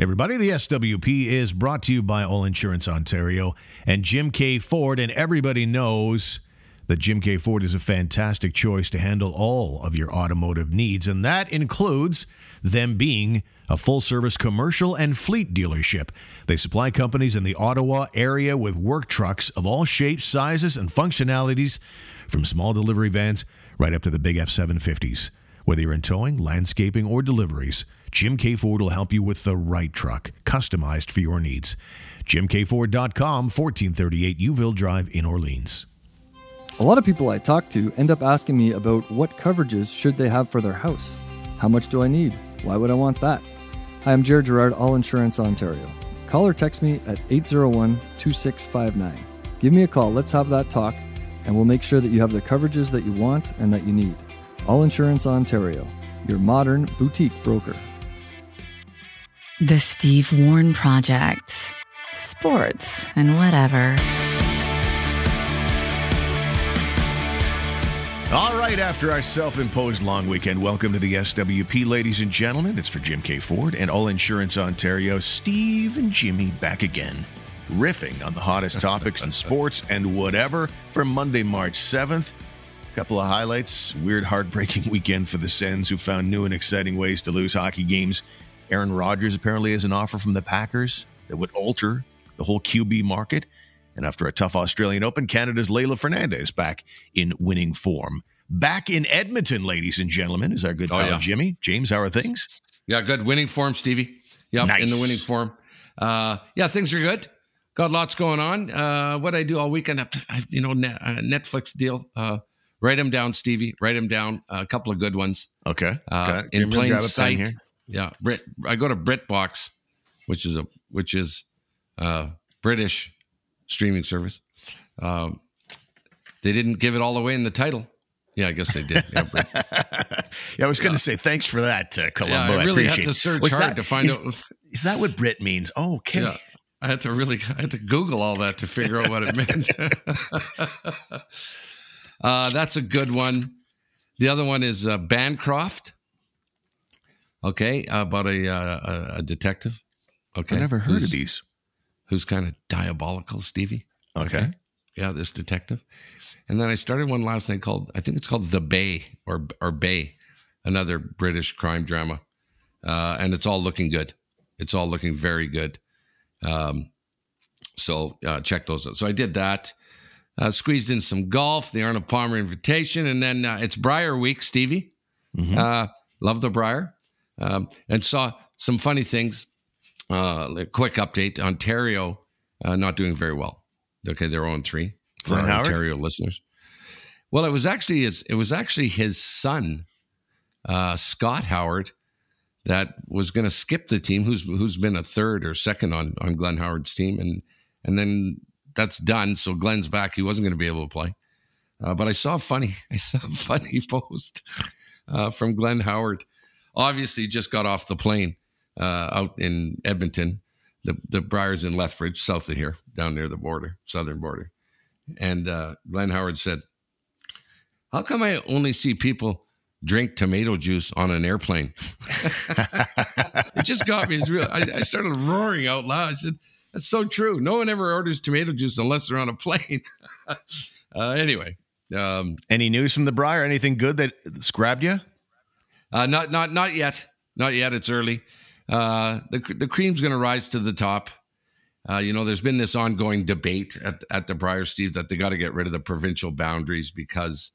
Everybody, the SWP is brought to you by All Insurance Ontario and Jim K. Ford. And everybody knows that Jim K. Ford is a fantastic choice to handle all of your automotive needs. And that includes them being a full service commercial and fleet dealership. They supply companies in the Ottawa area with work trucks of all shapes, sizes, and functionalities, from small delivery vans right up to the big F 750s. Whether you're in towing, landscaping, or deliveries, Jim K. Ford will help you with the right truck, customized for your needs. JimKFord.com, 1438 Youville Drive in Orleans. A lot of people I talk to end up asking me about what coverages should they have for their house. How much do I need? Why would I want that? Hi, I'm Jared Gerard, All Insurance Ontario. Call or text me at 801 2659. Give me a call, let's have that talk, and we'll make sure that you have the coverages that you want and that you need. All Insurance Ontario, your modern boutique broker. The Steve Warren Project. Sports and whatever. All right, after our self imposed long weekend, welcome to the SWP, ladies and gentlemen. It's for Jim K. Ford and All Insurance Ontario. Steve and Jimmy back again, riffing on the hottest topics in sports and whatever for Monday, March 7th. Couple of highlights. Weird, heartbreaking weekend for the Sens, who found new and exciting ways to lose hockey games. Aaron Rodgers apparently has an offer from the Packers that would alter the whole QB market. And after a tough Australian Open, Canada's Leylah Fernandez back in winning form. Back in Edmonton, ladies and gentlemen, is our good Oh, pal yeah. Jimmy. James, how are things? Yeah, good winning form, Stevie. Yeah, Nice. in the winning form. Uh, yeah, things are good. Got lots going on. Uh, what I do all weekend, I, you know, uh, Netflix deal. Uh, write them down, Stevie. Write them down. a couple of good ones Okay. uh, okay. in plain sight. Yeah, Brit. I go to BritBox, which is a which is uh, British streaming service. Um, they didn't give it all away in the title. Yeah, I guess they did. Yeah, Brit. Yeah, I was going to say thanks for that, uh, Columbo. yeah I really had appreciate to search Was hard that- to find is- out. Is that what Brit means? Oh, Okay. Yeah. I had to really, I had to Google all that to figure out what it meant. uh, that's a good one. The other one is uh, Bancroft. Okay, about a, uh, a detective. Okay, I never heard of these. Who's kind of diabolical, Stevie? Okay. Yeah, this detective. And then I started one last night called I think it's called The Bay or or Bay, another British crime drama, uh, and it's all looking good. It's all looking very good. Um, so uh, check those out. So I did that. Uh, squeezed in some golf, the Arnold Palmer invitation, and then uh, it's Brier Week, Stevie. Uh, love the Brier, um, and saw some funny things. Uh, quick update: Ontario uh, not doing very well. Okay, they're on three for our Howard? Ontario listeners. Well, it was actually his, it was actually his son, uh, Scott Howard, that was going to skip the team. Who's who's been a third or second on on Glenn Howard's team, and and then that's done. So Glenn's back. He wasn't going to be able to play. Uh, but I saw a funny, I saw a funny post uh, from Glenn Howard. Obviously, just got off the plane uh, out in Edmonton. The the Brier's in Lethbridge, south of here, down near the border, southern border. And uh, Glenn Howard said, "How come I only see people drink tomato juice on an airplane?" it just got me. Real. I, I started roaring out loud. I said, "That's so true. No one ever orders tomato juice unless they're on a plane." uh, anyway, um, Any news from the Brier? Anything good that grabbed you? Uh, not not not yet. Not yet. It's early. Uh, the the cream's going to rise to the top. Uh, you know, there's been this ongoing debate at at the Brier, Steve, that they got to get rid of the provincial boundaries because,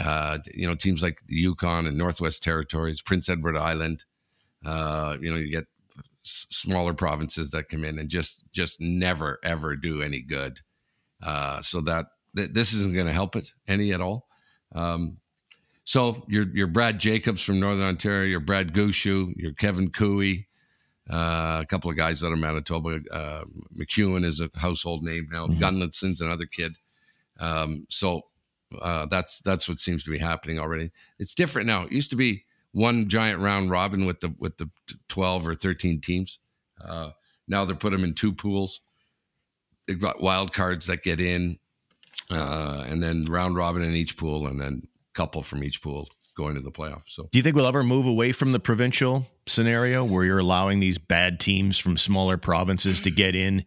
uh, you know, teams like the Yukon and Northwest Territories, Prince Edward Island, uh, you know, you get s- smaller provinces that come in and just just never ever do any good. Uh, so that th- this isn't going to help it any at all. Um, so your your Brad Jacobs from Northern Ontario, your Brad Gushue, your Kevin Koe, uh, a couple of guys out of Manitoba. Uh, McEwen is a household name now. Gunnlaugson's another kid. Um, so uh, that's that's what seems to be happening already. It's different now. It used to be one giant round robin with the with the twelve or thirteen teams. Uh, now they're put them in two pools. They've got wild cards that get in, uh, and then round robin in each pool, and then couple from each pool going to the playoffs. So, do you think we'll ever move away from the provincial scenario where you're allowing these bad teams from smaller provinces to get in,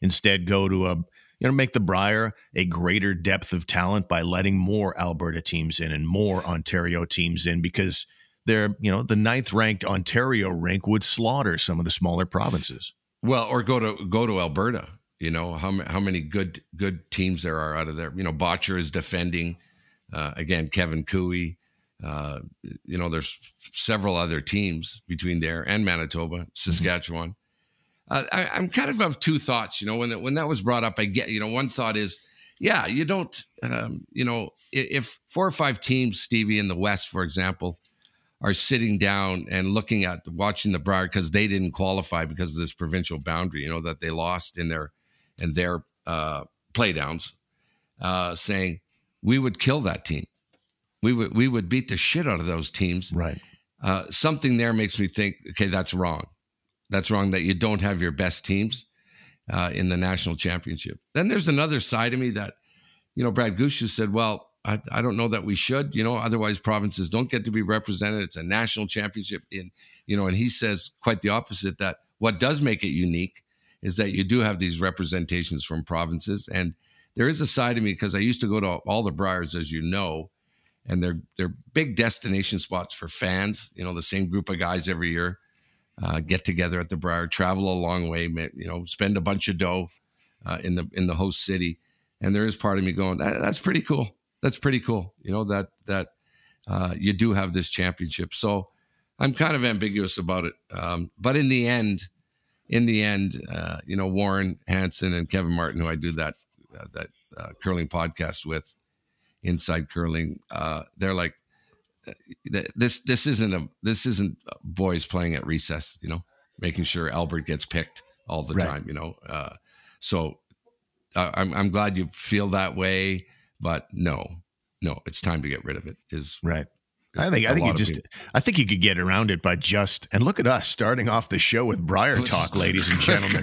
instead go to a you know make the Brier a greater depth of talent by letting more Alberta teams in and more Ontario teams in because they're you know the ninth ranked Ontario rink would slaughter some of the smaller provinces. Well, or go to go to Alberta. You know how how many good good teams there are out of there. You know, Bottcher is defending uh, again. Kevin Koe. Uh, you know, there's several other teams between there and Manitoba, Saskatchewan. Mm-hmm. Uh, I, am kind of of two thoughts. You know, when that, when that was brought up, I get. You know, one thought is, yeah, you don't. Um, you know, if four or five teams, Stevie in the West, for example, are sitting down and looking at watching the Brier because they didn't qualify because of this provincial boundary, you know, that they lost in their in their uh, playdowns, uh, saying we would kill that team, we would we would beat the shit out of those teams. Right. Uh, something there makes me think, okay, that's wrong. That's wrong that you don't have your best teams uh, in the national championship. Then there's another side of me that, you know, Brad Gushue said, well, I, I don't know that we should, you know, otherwise provinces don't get to be represented. It's a national championship in, you know, and he says quite the opposite that what does make it unique is that you do have these representations from provinces. And there is a side of me because I used to go to all the Briers, as you know, and they're they're big destination spots for fans. You know, the same group of guys every year uh, get together at the Brier, travel a long way, you know, spend a bunch of dough uh, in the in the host city. And there is part of me going, that, that's pretty cool that's pretty cool. You know that that uh, you do have this championship. So I'm kind of ambiguous about it. Um, but in the end, in the end, uh, you know Warren Hansen and Kevin Martin, who I do that that uh, curling podcast with, Inside Curling, uh, they're like, uh, this this isn't a this isn't boys playing at recess. You know, making sure Albert gets picked all the right. time. You know, so I'm I'm glad you feel that way. But no, no, it's time to get rid of it. Is right. I think I think you just people. I think you could get around it by just and look at us starting off the show with Brier talk, ladies and gentlemen.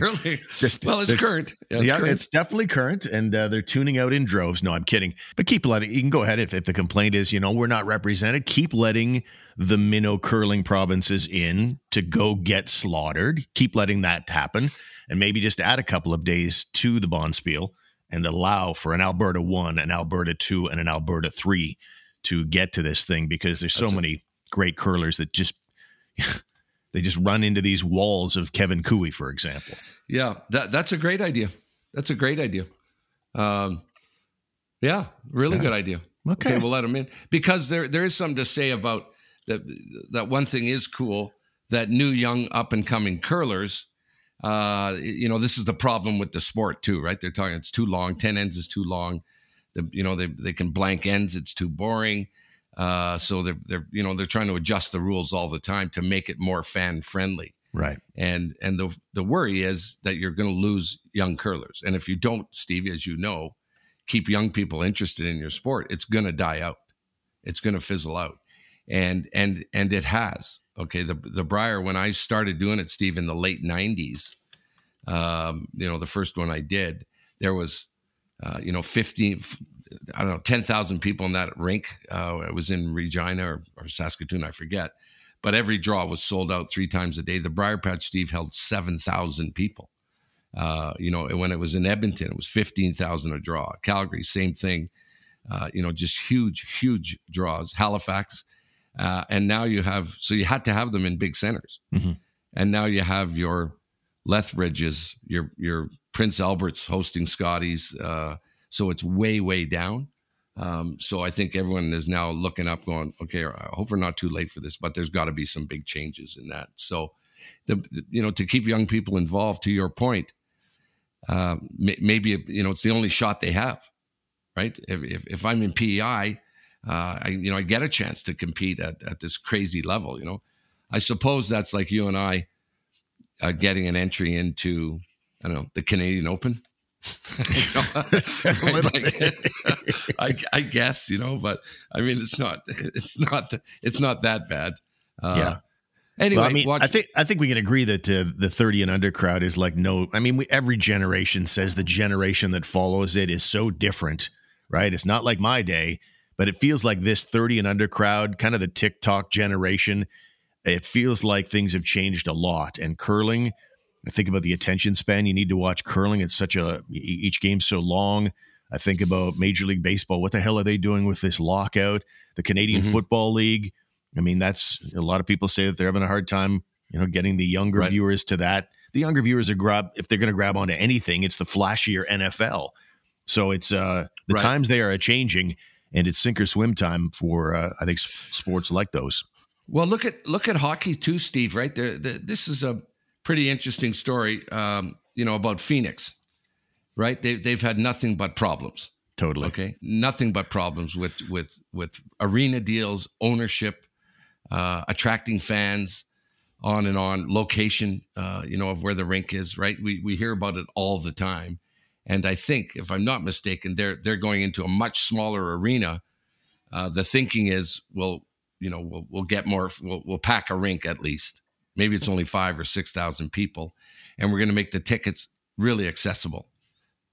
just, well, it's current. Yeah, it's, yeah, current. it's definitely current, and uh, they're tuning out in droves. No, I'm kidding. But keep letting. You can go ahead if, if the complaint is, you know, we're not represented. Keep letting the minnow curling provinces in to go get slaughtered. Keep letting that happen, and maybe just add a couple of days to the bonspiel and allow for an Alberta 1, an Alberta 2, and an Alberta 3 to get to this thing because there's so That's many great curlers that just they just run into these walls of Kevin Koe, for example. Yeah, that that's a great idea. That's a great idea. Um, yeah, really yeah. good idea. Okay. okay, we'll let them in because there there is something to say about that. That one thing is cool that new young up and coming curlers uh, you know, this is the problem with the sport too, right? They're talking it's too long. Ten ends is too long. The, you know, they they can blank ends. It's too boring. Uh, so they're they're you know they're trying to adjust the rules all the time to make it more fan friendly. Right. And and the the worry is that you're going to lose young curlers. And if you don't, steve as you know, keep young people interested in your sport, it's going to die out. It's going to fizzle out. And and and it has. Okay, the the Brier when I started doing it, Steve, in the late '90s, um, you know, the first one I did, there was, uh, you know, 15, I don't know, 10,000 people in that rink. Uh, it was in Regina or, or, Saskatoon, I forget. But every draw was sold out three times a day. The Brier Patch, Steve, held 7,000 people. Uh, you know, when it was in Edmonton, it was 15,000 a draw. Calgary, same thing. Uh, you know, just huge, huge draws. Halifax, uh, and now you have, so you had to have them in big centers. Mm-hmm. And now you have your Lethbridge's, your, your Prince Albert's hosting Scotties. Uh, so it's way, way down. Um, so I think everyone is now looking up, going, okay, I hope we're not too late for this, but there's got to be some big changes in that. So, the, the, you know, to keep young people involved, to your point, uh, maybe you know it's the only shot they have, right? If if, if I'm in PEI, uh, I you know I get a chance to compete at at this crazy level. You know, I suppose that's like you and I uh, getting an entry into I don't know the Canadian Open. I, I, guess you know, but I mean, it's not, it's not, it's not that bad. Uh, yeah. Anyway, well, I mean, watch- I think I think we can agree that uh, the thirty and under crowd is like no. I mean, we, every generation says the generation that follows it is so different, right? It's not like my day but it feels like this 30 and under crowd, kind of the TikTok generation, it feels like things have changed a lot. And curling, I think about the attention span you need to watch curling. It's such a each game's so long. I think about Major League Baseball. What the hell are they doing with this lockout? The Canadian mm-hmm. Football League. I mean, that's a lot of people say that they're having a hard time, you know, getting the younger right. viewers to that. The younger viewers are grab if they're going to grab onto anything, it's the flashier NFL. So it's uh the right. times they are changing, and it's sink or swim time for uh, I think sports like those. Well, look at look at hockey too, Steve. Right there, the, this is a pretty interesting story. Um, you know about Phoenix, right? They they've had nothing but problems. Totally. Okay, nothing but problems with with with arena deals, ownership, uh, attracting fans, on and on. Location, uh, you know, of where the rink is. Right. We we hear about it all the time, and I think, if I'm not mistaken, they're they're going into a much smaller arena. Uh, the thinking is, well, you know, we'll, we'll get more, we'll, we'll pack a rink at least. Maybe it's only five or 6,000 people. And we're going to make the tickets really accessible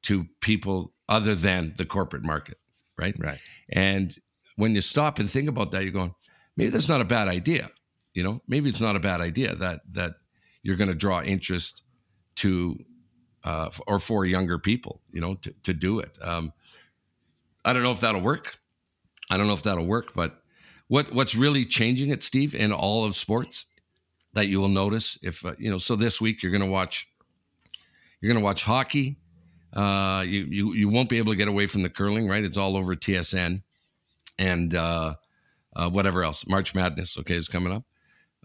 to people other than the corporate market. Right. Right. And when you stop and think about that, you're going, maybe that's not a bad idea. You know, maybe it's not a bad idea that, that you're going to draw interest to, uh, or for younger people, you know, to, to do it. Um, I don't know if that'll work. I don't know if that'll work, but what what's really changing it, Steve, in all of sports that you will notice if uh, you know. So this week you're going to watch you're going to watch hockey. Uh, you you you won't be able to get away from the curling, right? It's all over TSN and uh, uh, whatever else. March Madness, okay, is coming up.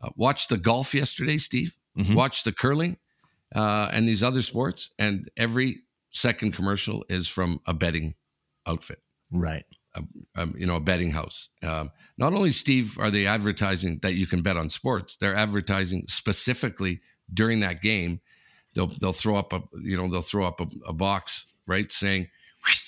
Uh, watch the golf yesterday, Steve. Mm-hmm. Watch the curling uh, and these other sports, and every second commercial is from a betting outfit, right? A, you know, a betting house. Um, not only Steve are they advertising that you can bet on sports, they're advertising specifically during that game. They'll they'll throw up a you know they'll throw up a, a box right saying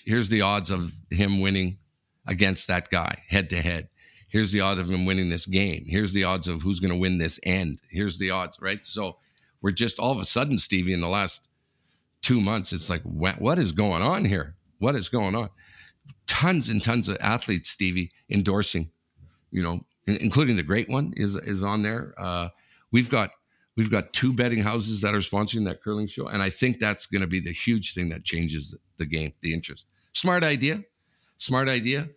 here's the odds of him winning against that guy head to head. Here's the odds of him winning this game. Here's the odds of who's going to win this end. Here's the odds, right? So we're just all of a sudden, Stevie, in the last two months, it's like, what is going on here? What is going on? Tons and tons of athletes, Stevie, endorsing you know, including the great one is is on there. Uh, we've got we've got two betting houses that are sponsoring that curling show, and I think that's going to be the huge thing that changes the game, the interest. Smart idea, smart idea.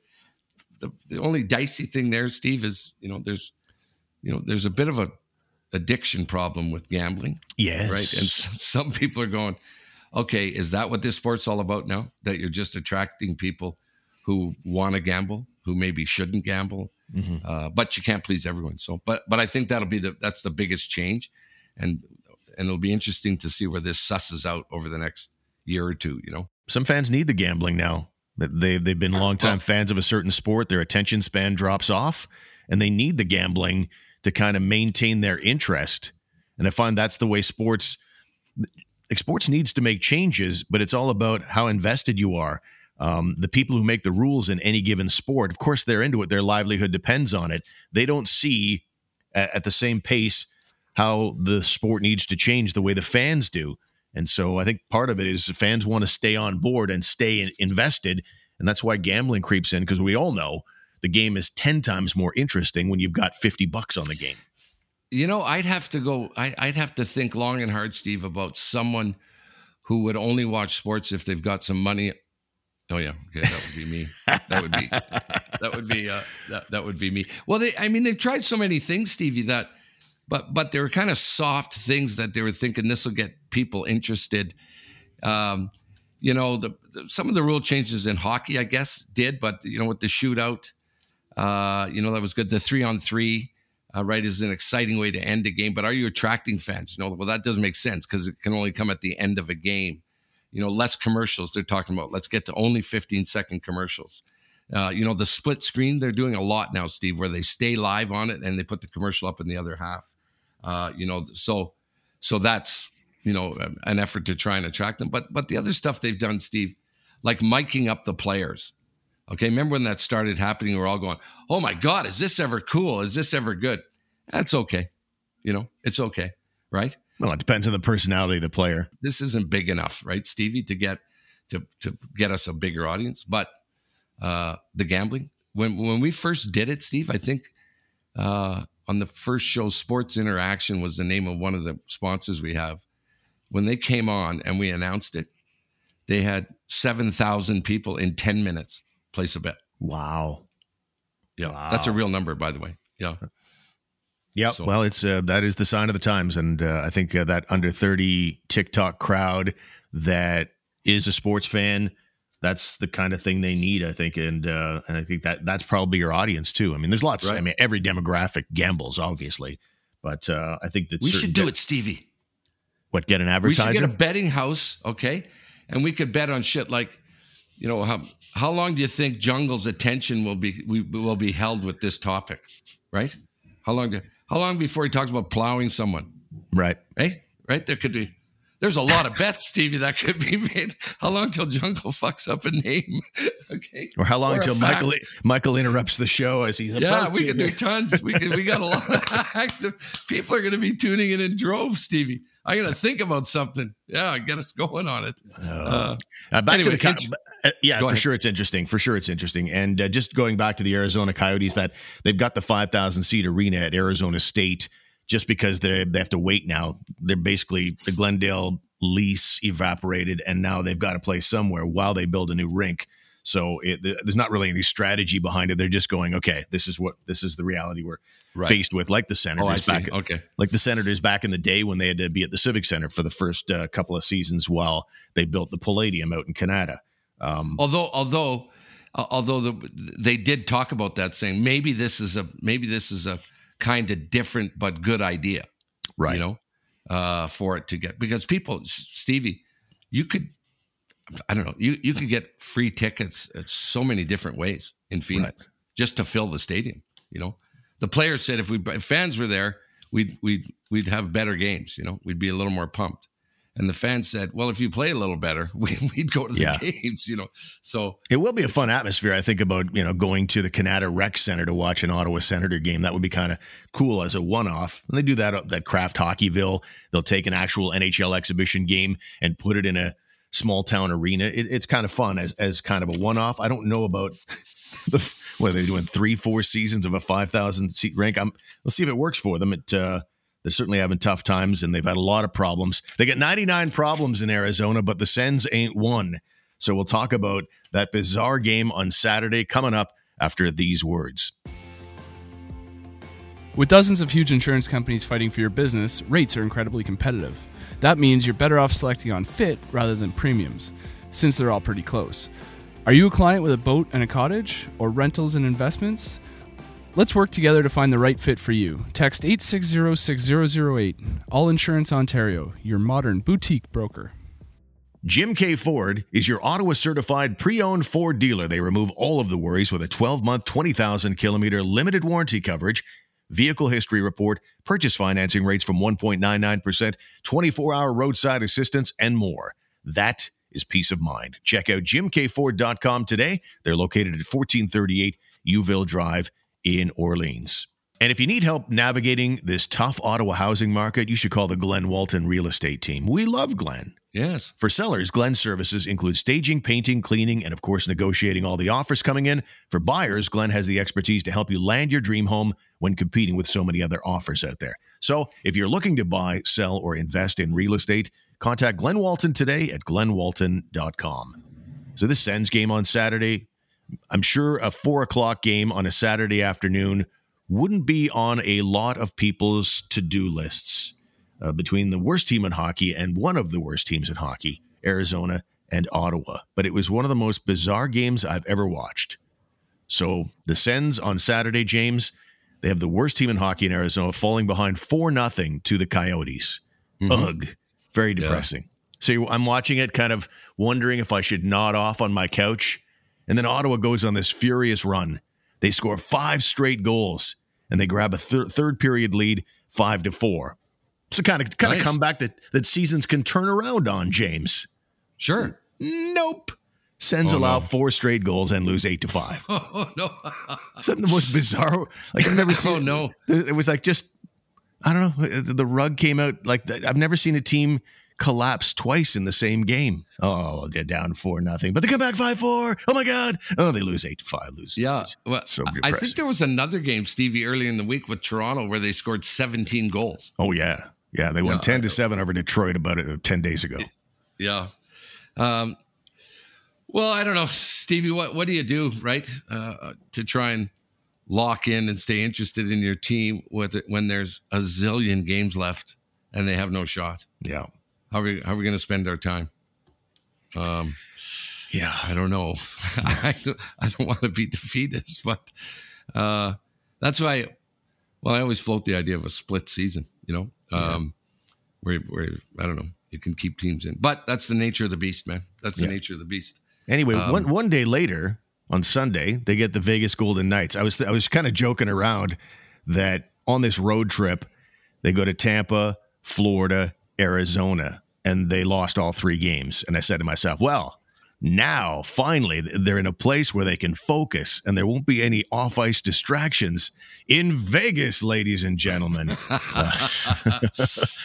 The, the only dicey thing there, Steve, is you know there's you know there's a bit of a addiction problem with gambling. Yes, right. And some people are going, okay, is that what this sport's all about now? That you're just attracting people who want to gamble, who maybe shouldn't gamble, mm-hmm. uh, but you can't please everyone. So, but but I think that'll be the that's the biggest change, and and it'll be interesting to see where this susses out over the next year or two. You know, some fans need the gambling now. They they've been longtime well, fans of a certain sport. Their attention span drops off, and they need the gambling to kind of maintain their interest. And I find that's the way sports like sports needs to make changes, but it's all about how invested you are um, the people who make the rules in any given sport, of course, they're into it. Their livelihood depends on it. They don't see at, at the same pace how the sport needs to change the way the fans do. And so I think part of it is fans want to stay on board and stay invested. And that's why gambling creeps in because we all know the game is 10 times more interesting when you've got 50 bucks on the game. You know, I'd have to go, I, would have to think long and hard, Steve, about someone who would only watch sports if they've got some money Oh yeah, that would be me. That would be that would be uh, that that would be me. Well, they, I mean, they've tried so many things, Stevie. That, but but they were kind of soft things that they were thinking this will get people interested. Um, you know, the, the, some of the rule changes in hockey, I guess, did, but you know, with the shootout, uh, you know, that was good. The three on three, uh, right, is an exciting way to end a game. But are you attracting fans? You know, well, that doesn't make sense because it can only come at the end of a game you know, less commercials. They're talking about let's get to only 15 second commercials. Uh, you know, the split screen, they're doing a lot now, Steve, where they stay live on it and they put the commercial up in the other half. Uh, you know, so so that's you know an effort to try and attract them. But but the other stuff they've done, Steve, like miking up the players. Okay, remember when that started happening? We're all going, "Oh my God, is this ever cool? Is this ever good?" That's okay. You know, it's okay, right? Well, it depends on the personality of the player. This isn't big enough, right, Stevie, to get to to get us a bigger audience. But uh, the gambling, when when we first did it, Steve, I think uh, on the first show, Sports Interaction was the name of one of the sponsors we have. When they came on and we announced it, they had seven thousand people in ten minutes place a bet. Wow. Yeah, Wow. that's a real number, by the way. Yeah, Yeah, So- well, it's uh, that is the sign of the times, and uh, I think uh, that under thirty TikTok crowd that is a sports fan, that's the kind of thing they need, I think, and uh, and I think that that's probably your audience too. I mean, there's lots. I mean, every demographic gambles, obviously, but uh, I think that we should do de- it, Stevie. What get an We should get a betting house, okay? And we could bet on shit like, you know, how how long do you think Jungle's attention will be we will be held with this topic, right? How long do, how long before he talks about plowing someone, right. right? Right? There could be there's a lot of bets, Stevie, that could be made. How long till Jungle fucks up a name? okay. Or how long Or until. Michael Michael interrupts the show as he's Yeah, we can do tons. We can, we got a lot of active people are going to be tuning in in droves, Stevie. I'm going to think about something. Yeah, get us going on it. Uh, Uh, back Anyway, to the co- uh, yeah, for ahead. sure it's interesting. For sure it's interesting. And uh, just going back to the Arizona Coyotes, that they've got the five thousand seat arena at Arizona State just because they they have to wait now. They're basically the Glendale lease evaporated, and now they've got to play somewhere while they build a new rink. So it, there's not really any strategy behind it. They're just going, okay, this is what this is the reality we're Right. faced with, like the oh, Senators see. back Okay. like the Senators back in the day when they had to be at the Civic Center for the first uh, couple of seasons while they built the Palladium out in Kanata. Um, Although, although, uh, although the, they did talk about that, saying maybe this is a maybe this is a kind of different but good idea, right. you know, uh, for it to get because people, Stevie, you could, I don't know, you you could get free tickets at so many different ways in Phoenix just to fill the stadium. You know, the players said if we if fans were there, we'd we'd we'd have better games. You know, we'd be a little more pumped. And the fans said, "Well, if you play a little better, we, we'd go to the Yeah. games." You know, so It will be a fun atmosphere. I think about you know going to the Kanata Rec Center to watch an Ottawa Senator game. That would be kind of cool as a one-off. And they do that at that Kraft Hockeyville. They'll take an actual NHL exhibition game and put it in a small town arena. It, it's kind of fun as as kind of a one-off. I don't know about the what are they doing three four seasons of a five thousand seat rank. I'm let's see if it works for them. It uh, they're certainly having tough times and they've had a lot of problems. They got 99 problems in Arizona, but the Sens ain't one. So we'll talk about that bizarre game on Saturday coming up after these words. With dozens of huge insurance companies fighting for your business, rates are incredibly competitive. That means you're better off selecting on fit rather than premiums, since they're all pretty close. Are you a client with a boat and a cottage, or rentals and investments? Let's work together to find the right fit for you. Text 860-6008. All Insurance Ontario, your modern boutique broker. Jim K. Ford is your Ottawa certified pre owned Ford dealer. They remove all of the worries with a 12 month, 20,000 kilometer limited warranty coverage, vehicle history report, purchase financing rates from 1.99%, 24 hour roadside assistance, and more. That is peace of mind. Check out jimkford.com today. They're located at 1438 Youville Drive in Orleans. And if you need help navigating this tough Ottawa housing market, you should call the Glenn Walton Real Estate Team. We love Glenn. yes, For sellers, Glenn services include staging, painting, cleaning, and of course, negotiating all the offers coming in. For buyers, Glenn has the expertise to help you land your dream home when competing with so many other offers out there. So if you're looking to buy, sell, or invest in real estate, contact Glenn Walton today at glennwalton.com. So this Sens game on Saturday, I'm sure a four o'clock game on a Saturday afternoon wouldn't be on a lot of people's to do lists uh, between the worst team in hockey and one of the worst teams in hockey, Arizona and Ottawa. But it was one of the most bizarre games I've ever watched. So the Sens on Saturday, James, they have the worst team in hockey in Arizona, falling behind four nothing to the Coyotes. Ugh, very depressing. So I'm watching it, kind of wondering if I should nod off on my couch. And then Ottawa goes on this furious run. They score five straight goals, and they grab a thir- third period lead, five to four. It's a kind of kind Nice. of comeback that that seasons can turn around on. James, sure. nope. Sens Oh, allow no. four straight goals and lose eight to five. Oh no, Is that the most bizarre? Like I've never oh, seen. oh no. It was like just I don't know. The the rug came out like that. I've never seen a team collapse twice in the same game. Oh, they're down four nothing, but they come back five four. Oh my god! Oh, they lose eight to five. Lose. Yeah. Well, So I- think there was another game, Stevie, early in the week with Toronto where they scored 17 goals. Oh yeah, yeah. They won Yeah, ten to seven over Detroit about uh, ten days ago. Yeah. Um, well, I don't know, Stevie. What what do you do, right, uh, to try and lock in and stay interested in your team with it when there's a zillion games left and they have no shot? Yeah, How are we how are we going to spend our time? Um, yeah. I don't know. I don't, I don't want to be defeatist, but uh, that's why. Well, I always float the idea of a split season. You know, um, where where I don't know, you can keep teams in, but that's the nature of the beast, man. That's the Yeah. nature of the beast. Anyway, Um, one one day later on Sunday, they get the Vegas Golden Knights. I was I was kind of joking around that on this road trip, they go to Tampa, Florida, Arizona, and they lost all three games. And I said to myself, well. Now, finally, they're in a place where they can focus and there won't be any off ice distractions in Vegas, ladies and gentlemen.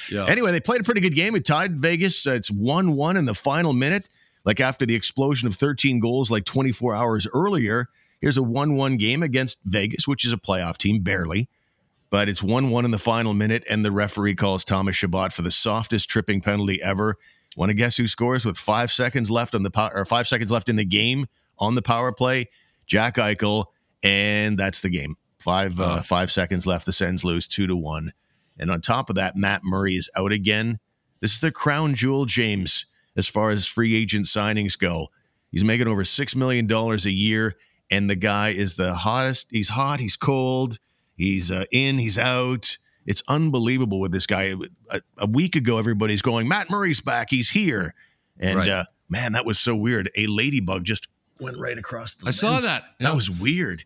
Yeah. Anyway, they played a pretty good game. It tied Vegas. Uh, it's 1 1 in the final minute. Like after the explosion of 13 goals, like 24 hours earlier, here's a 1 1 game against Vegas, which is a playoff team, barely. But it's 1 1 in the final minute, and the referee calls Thomas Chabot for the softest tripping penalty ever. Want to guess who scores with five seconds left on the power, or five seconds left in the game on the power play? Jack Eichel, and that's the game. Five uh, Oh. five seconds left. The Sens lose two to one. And on top of that, Matt Murray is out again. This is the crown jewel, James, as far as free agent signings go. He's making over $6 million a year, and the guy is the hottest. He's hot, he's cold, he's uh, in, he's out. It's unbelievable with this guy. A, a week ago, everybody's going, Matt Murray's back, he's here. And Right. uh, man, that was so weird. A ladybug just went right across the I saw lens. that. That Yeah. was weird.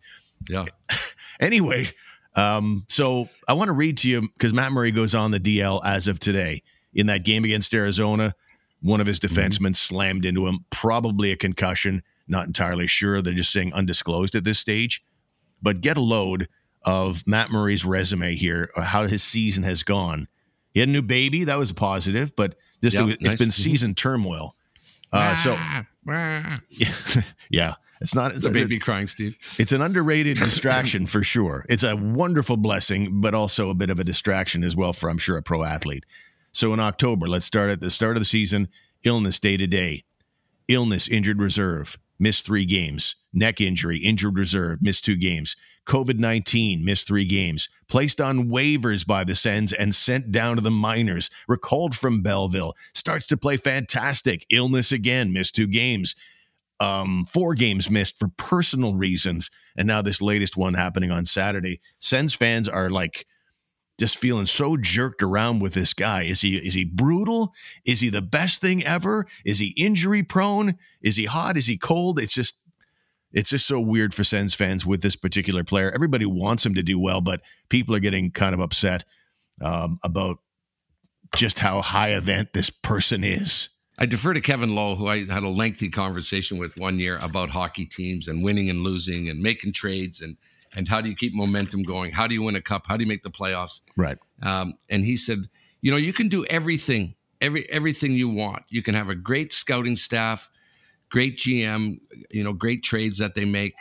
Yeah. Anyway, um, so I want to read to you because Matt Murray goes on the DL as of today. In that game against Arizona, one of his defensemen slammed into him, probably a concussion. Not entirely sure. They're just saying undisclosed at this stage. But get a load of Matt Murray's resume here, uh, how his season has gone. He had a new baby. That was a positive, but just Yeah, it, has nice. been Mhm. season turmoil. Uh, so, Ah, ah. yeah, it's not. it's a baby crying, Steve. It's an underrated distraction for sure. It's a wonderful blessing, but also a bit of a distraction as well for, I'm sure, a pro athlete. So in October, let's start at the start of the season illness day to day. Illness, injured reserve, missed three games. Neck injury, injured reserve, missed two games. COVID 19, missed three games. Placed on waivers by the Sens and sent down to the minors. Recalled from Belleville. Starts to play fantastic. Illness again, missed two games um, four games missed for personal reasons, and now this latest one happening on Saturday. Sens fans are like just feeling so jerked around with this guy. Is he is he brutal? Is he the best thing ever? Is he injury prone? Is he hot? Is he cold? It's just it's just so weird for Sens fans with this particular player. Everybody wants him to do well, but people are getting kind of upset um, about just how high event this person is. I defer to Kevin Lowe, who I had a lengthy conversation with one year about hockey teams and winning and losing and making trades and and how do you keep momentum going? How do you win a cup? How do you make the playoffs? Right. Um, and he said, you know, you can do everything, every everything you want. You can have a great scouting staff, great GM, you know, great trades that they make,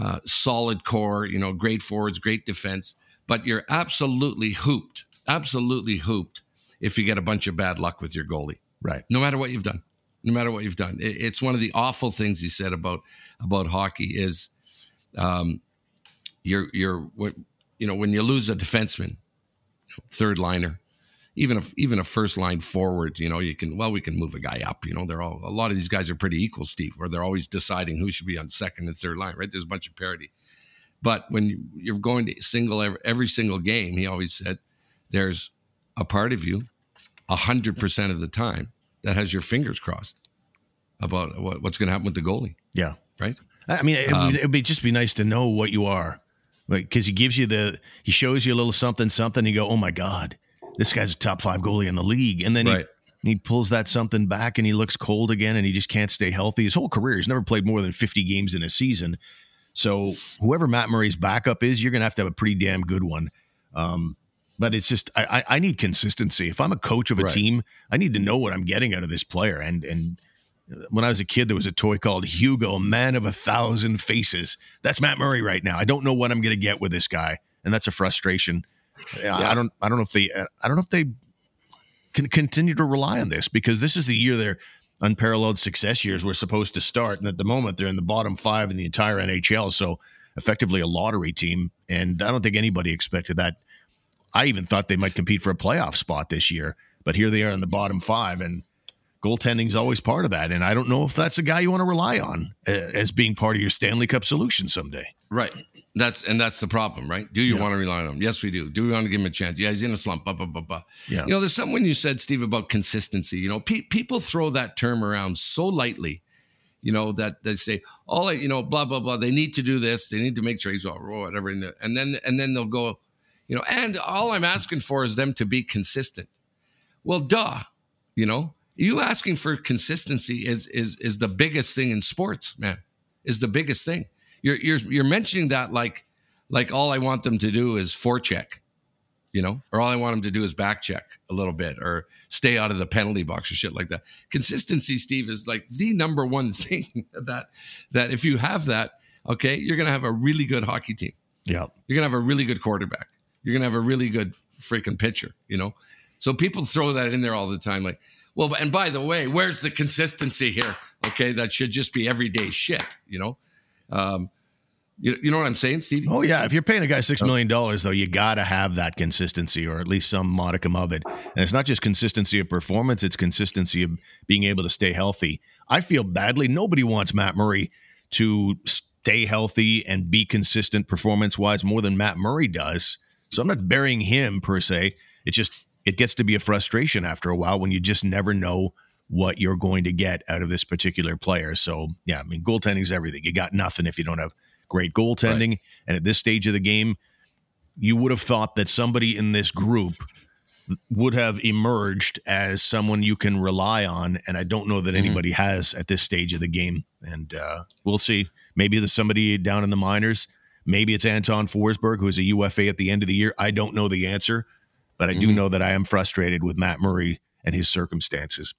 uh, solid core, you know, great forwards, great defense. But you're absolutely hooped, absolutely hooped if you get a bunch of bad luck with your goalie Right. no matter what you've done no matter what you've done It- it's one of the awful things he said about about hockey is um you're you're you know when you lose a defenseman third liner even if even a first line forward you know you can well we can move a guy up you know they're all a lot of these guys are pretty equal steve where they're always deciding who should be on second and third line right there's a bunch of parity but when you- you're going to single every, every single game he always said there's a part of you a hundred percent of the time that has your fingers crossed about what, what's going to happen with the goalie, Yeah. right? I mean, it, Um, would it'd be just be nice to know what you are, because he gives you the, he shows you a little something, something. And You go, oh my god, this guy's a top five goalie in the league, and then Right. he he pulls that something back, and he looks cold again, and he just can't stay healthy. His whole career, he's never played more than fifty games in a season. So whoever Matt Murray's backup is, you're gonna have to have a pretty damn good one. Um, but it's just I, I need consistency. If I'm a coach of a Right. team, I need to know what I'm getting out of this player. And and when I was a kid, there was a toy called Hugo, Man of a Thousand Faces. That's Matt Murray right now. I don't know what I'm going to get with this guy, and that's a frustration. Yeah, I don't I don't know if they uh, I don't know if they can continue to rely on this because this is the year their unparalleled success years were supposed to start, and at the moment they're in the bottom five in the entire NHL. So effectively a lottery team, and I don't think anybody expected that. I even thought they might compete for a playoff spot this year, but here they are in the bottom five, and goaltending's always part of that. And I don't know if that's a guy you want to rely on uh, as being part of your Stanley Cup solution someday. Right. That's and that's the problem, right? Do you want to rely on him? Yes, we do. Do we want to give him a chance? Yeah, he's in a slump. Blah, blah, blah, blah. Yeah. You know, there's something you said, Steve, about consistency. You know, pe- people throw that term around so lightly. You know that they say, "Oh, you know, blah blah blah." They need to do this. They need to make sure he's all or whatever, and then and then they'll go, you know. And all I'm asking for is them to be consistent. Well, duh. You know, you asking for consistency is is is the biggest thing in sports, man. Is the biggest thing. You're you're you're mentioning that like like all I want them to do is forecheck, you know, or all I want them to do is back check a little bit or stay out of the penalty box or shit like that. Consistency, Steve, is like the number one thing that that if you have that, okay, you're gonna have a really good hockey team. Yeah. You're gonna have a really good quarterback. You're gonna have a really good freaking pitcher, you know? So people throw that in there all the time, like, well, and by the way, where's the consistency here? Okay, that should just be everyday shit, you know? Um, you, you know what I'm saying, Stevie? Oh yeah, if you're paying a guy six million dollars, though, you got to have that consistency, or at least some modicum of it. And it's not just consistency of performance; it's consistency of being able to stay healthy. I feel badly. Nobody wants Matt Murray to stay healthy and be consistent performance-wise more than Matt Murray does. So I'm not burying him per se. It just it gets to be a frustration after a while when you just never know what you're going to get out of this particular player. So yeah, I mean, goaltending's everything. You got nothing if you don't have great goaltending. And at this stage of the game, you would have thought that somebody in this group would have emerged as someone you can rely on. And I don't know that anybody has at this stage of the game. And uh, we'll see. Maybe there's somebody down in the minors. Maybe it's Anton Forsberg, who is a UFA at the end of the year. I don't know the answer, but I do know that I am frustrated with Matt Murray and his circumstances.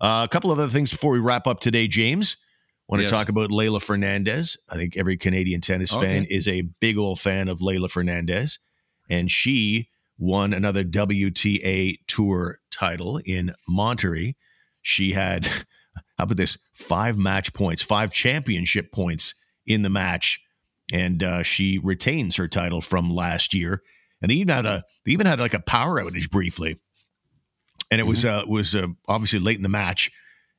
Uh, a couple of other things before we wrap up today, James. Want to Yes. talk about Leylah Fernandez. I think every Canadian tennis fan is a big old fan of Leylah Fernandez. And she won another WTA Tour title in Monterrey. She had, how about this, five match points, five championship points in the match. And uh, she retains her title from last year. And they even had a, they even had like a power outage briefly. And it was uh was uh, obviously late in the match.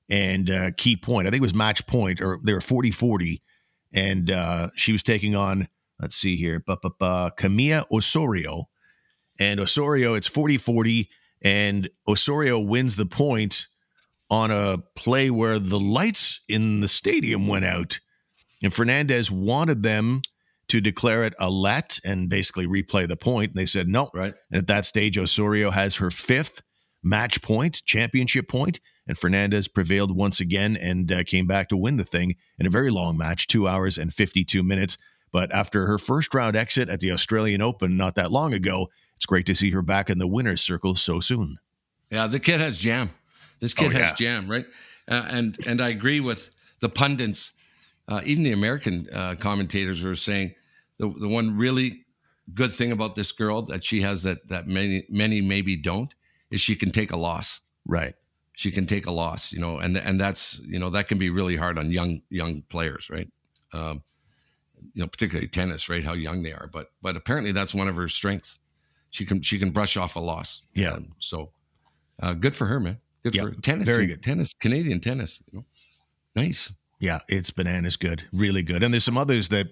And uh key point i think it was match point or they were 40-40 and uh she was taking on let's see here bu- camila osorio. And osorio it's 40-40 and osorio wins the point on a play where the lights in the stadium went out. And fernandez wanted them to declare it a let and basically replay the point and they said no Right. and at that stage, Osorio has her fifth match point, championship point, and Fernandez prevailed once again and uh, came back to win the thing in a very long match, two hours and 52 minutes. But after her first round exit at the Australian Open not that long ago, it's great to see her back in the winner's circle so soon. Yeah, the kid has jam. This kid Oh, yeah. has jam, right? Uh, and and I agree with the pundits, uh, even the American uh, commentators who are saying the the one really good thing about this girl that she has that that many many maybe don't is she can take a loss. Right. She can take a loss, you know, and and that's you know that can be really hard on young young players, right? Um, you know, particularly tennis, right? How young they are, but but apparently that's one of her strengths. She can she can brush off a loss. Yeah. Um, so uh, good for her, man. Good Yeah, for tennis. very good. Tennis, Canadian tennis. You know? Nice. Yeah, it's bananas good, really good. And there's some others that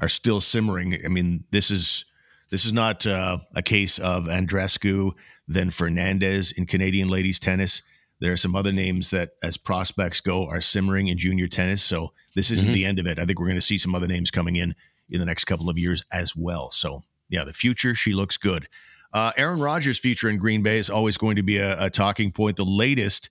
are still simmering. I mean, this is this is not uh, a case of Andreescu then Fernandez in Canadian ladies tennis. There are some other names that, as prospects go, are simmering in junior tennis. So this isn't the end of it. I think we're going to see some other names coming in in the next couple of years as well. So yeah, the future she looks good. Uh, Aaron Rodgers' future in Green Bay is always going to be a, a talking point. The latest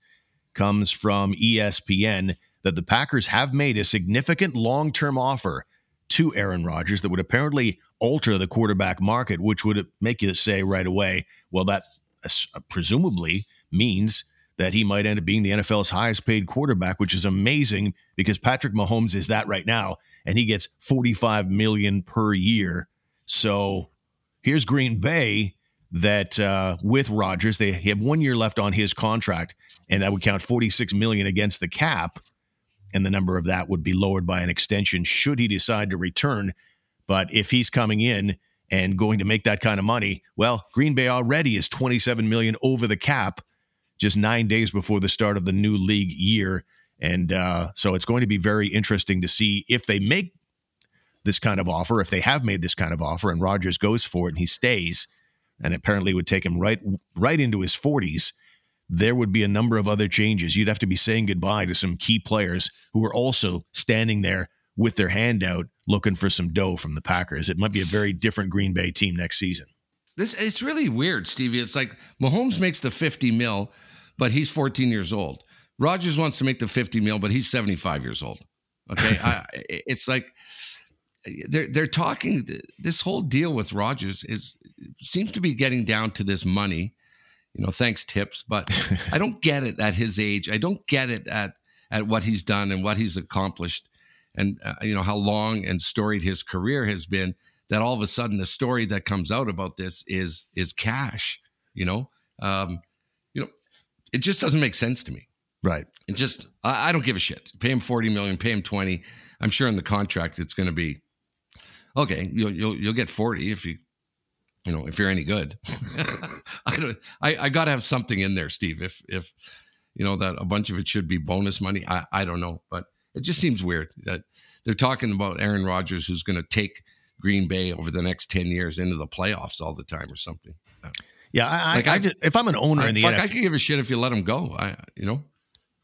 comes from ESPN that the Packers have made a significant long term offer to Aaron Rodgers that would apparently alter the quarterback market, which would make you say right away, well, that uh, presumably means that he might end up being the NFL's highest paid quarterback, which is amazing because Patrick Mahomes is that right now, and he gets 45 million per year. So here's Green Bay that uh, with Rodgers, they have one year left on his contract, and that would count 46 million against the cap, and the number of that would be lowered by an extension should he decide to return. But if he's coming in and going to make that kind of money, well, Green Bay already is 27 million over the cap just nine days before the start of the new league year. And uh, so it's going to be very interesting to see if they make this kind of offer, if they have made this kind of offer and Rodgers goes for it and he stays, and apparently would take him right right into his 40s, there would be a number of other changes. You'd have to be saying goodbye to some key players who are also standing there with their hand out looking for some dough from the Packers. It might be a very different Green Bay team next season. This it's really weird, Stevie. It's like Mahomes makes the 50 mil, but he's 14 years old. Rodgers wants to make the 50 mil, but he's 75 years old. Okay. I, it's like they're they're talking this whole deal with Rodgers is seems to be getting down to this money, you know, thanks tips, but I don't get it at his age. I don't get it at at what he's done and what he's accomplished and uh, you know how long and storied his career has been that all of a sudden the story that comes out about this is is cash, you know? Um, you know, it just doesn't make sense to me. Right. It just I, I don't give a shit. Pay him 40 million, pay him 20. I'm sure in the contract it's going to be okay, you'll you'll you'll get 40 if you you know, if you're any good. I don't I, I gotta have something in there, Steve. If if you know that a bunch of it should be bonus money. I, I don't know. But it just seems weird that they're talking about Aaron Rodgers who's gonna take Green Bay over the next 10 years into the playoffs all the time or something. Yeah, I, like I, I just, if I'm an owner I, in the fuck, NFL, I can give a shit if you let him go. I, you know,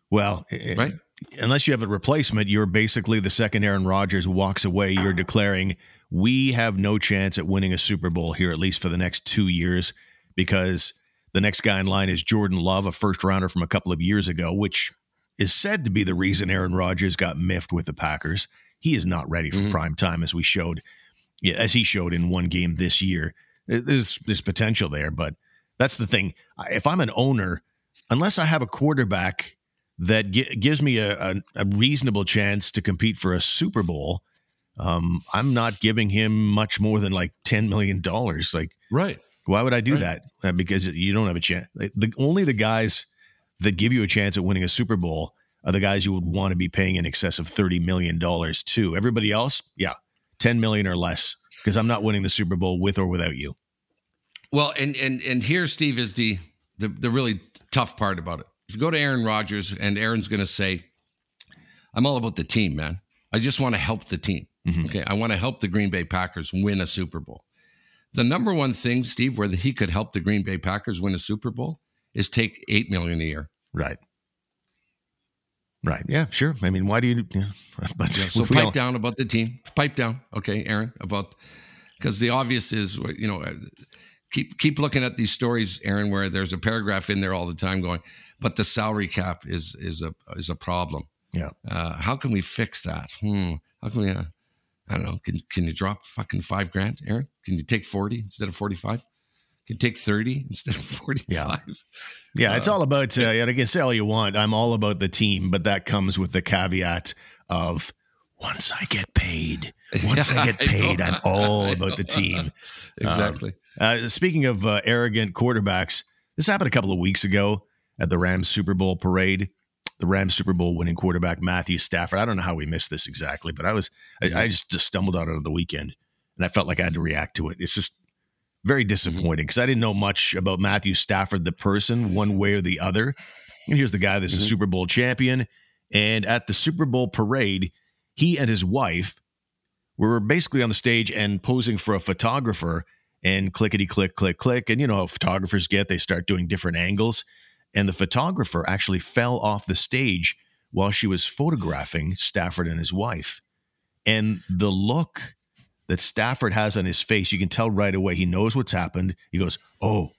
well, right? Unless you have a replacement, you're basically the second Aaron Rodgers walks away. You're declaring we have no chance at winning a Super Bowl here, at least for the next two years, because the next guy in line is Jordan Love, a first rounder from a couple of years ago, which is said to be the reason Aaron Rodgers got miffed with the Packers. He is not ready for mm-hmm. prime time, as we showed, yeah, as he showed in one game this year. There's there's potential there, but that's the thing. If I'm an owner, unless I have a quarterback that g- gives me a, a, a reasonable chance to compete for a Super Bowl, um, I'm not giving him much more than like ten million dollars. Like, right? Why would I do right. that? Uh, because you don't have a chance. The only the guys that give you a chance at winning a Super Bowl are the guys you would want to be paying in excess of thirty million dollars to. Everybody else, yeah, ten million or less. Because I'm not winning the Super Bowl with or without you. Well, and and and here, Steve, is the the, the really tough part about it. If you go to Aaron Rodgers and Aaron's going to say, "I'm all about the team, man. I just want to help the team." Mm-hmm. Okay. I want to help the Green Bay Packers win a Super Bowl. The number one thing, Steve, where he could help the Green Bay Packers win a Super Bowl is take eight million a year. Right. Right. Yeah. Sure. I mean, why do you? Yeah, but yeah, so pipe down about the team. Pipe down. Okay, Aaron. About because the obvious is you know keep keep looking at these stories, Aaron, where there's a paragraph in there all the time going, but the salary cap is is a is a problem. Yeah. Uh, how can we fix that? Hmm. How can we? Uh, I don't know. Can can you drop fucking five grand, Aaron? Can you take forty instead of forty five? Can take thirty instead of forty five? Yeah, yeah uh, it's all about. Uh, I can say all you want. I'm all about the team, but that comes with the caveat of once I get paid. Once yeah, I get paid, I am all about the team. exactly. Um, uh, speaking of uh, arrogant quarterbacks, this happened a couple of weeks ago at the Rams Super Bowl parade the Rams Super Bowl winning quarterback Matthew Stafford. I don't know how we missed this exactly, but I was I, I just, just stumbled out on the weekend and I felt like I had to react to it. It's just very mm-hmm. disappointing because I didn't know much about Matthew Stafford, the person, one way or the other. And here's the guy that's mm-hmm. a Super Bowl champion. And at the Super Bowl parade, he and his wife were basically on the stage and posing for a photographer and clickety click, click, click. And you know how photographers get, they start doing different angles and the photographer actually fell off the stage while she was photographing Stafford and his wife. And the look that Stafford has on his face, you can tell right away he knows what's happened. He goes, Oh.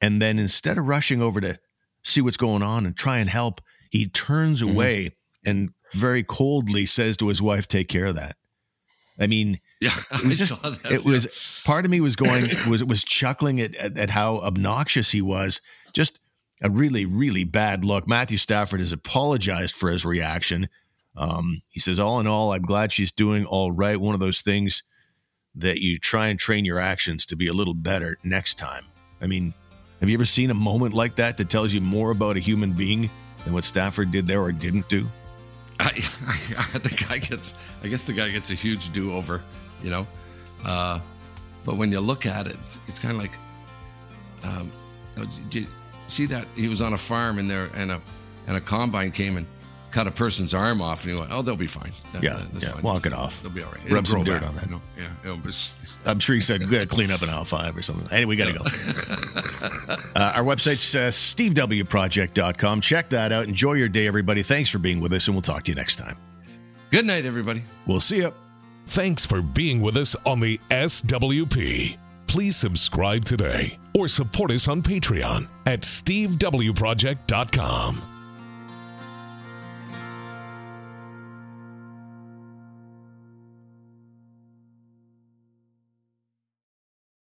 And then instead of rushing over to see what's going on and try and help, he turns mm-hmm. away and very coldly says to his wife, Take care of that. I mean, Yeah, it was just, that. it was part of me was going was was chuckling at, at at how obnoxious he was. Just a really really bad look. Matthew Stafford has apologized for his reaction. Um, he says, all in all, I'm glad she's doing all right. One of those things that you try and train your actions to be a little better next time. I mean, have you ever seen a moment like that that tells you more about a human being than what Stafford did there or didn't do? I, I, the guy gets, I guess the guy gets a huge do over, you know. Uh, but when you look at it, it's, it's kind of like, um, oh, see that he was on a farm and there and a and a combine came and cut a person's arm off and he went, oh, they'll be fine. That- Yeah, that's yeah, fine. walk it off. They'll be all right. Rub It'll some dirt back, on that. You know? Yeah, you know, but I'm sure he said, "Good, clean up an aisle five or something." Anyway, we got to go. uh, our website's uh, stevewproject.com. Check that out. Enjoy your day, everybody. Thanks for being with us, and we'll talk to you next time. good night, everybody. We'll see you. Thanks for being with us on the SWP. Please subscribe today or support us on Patreon at stevewproject.com.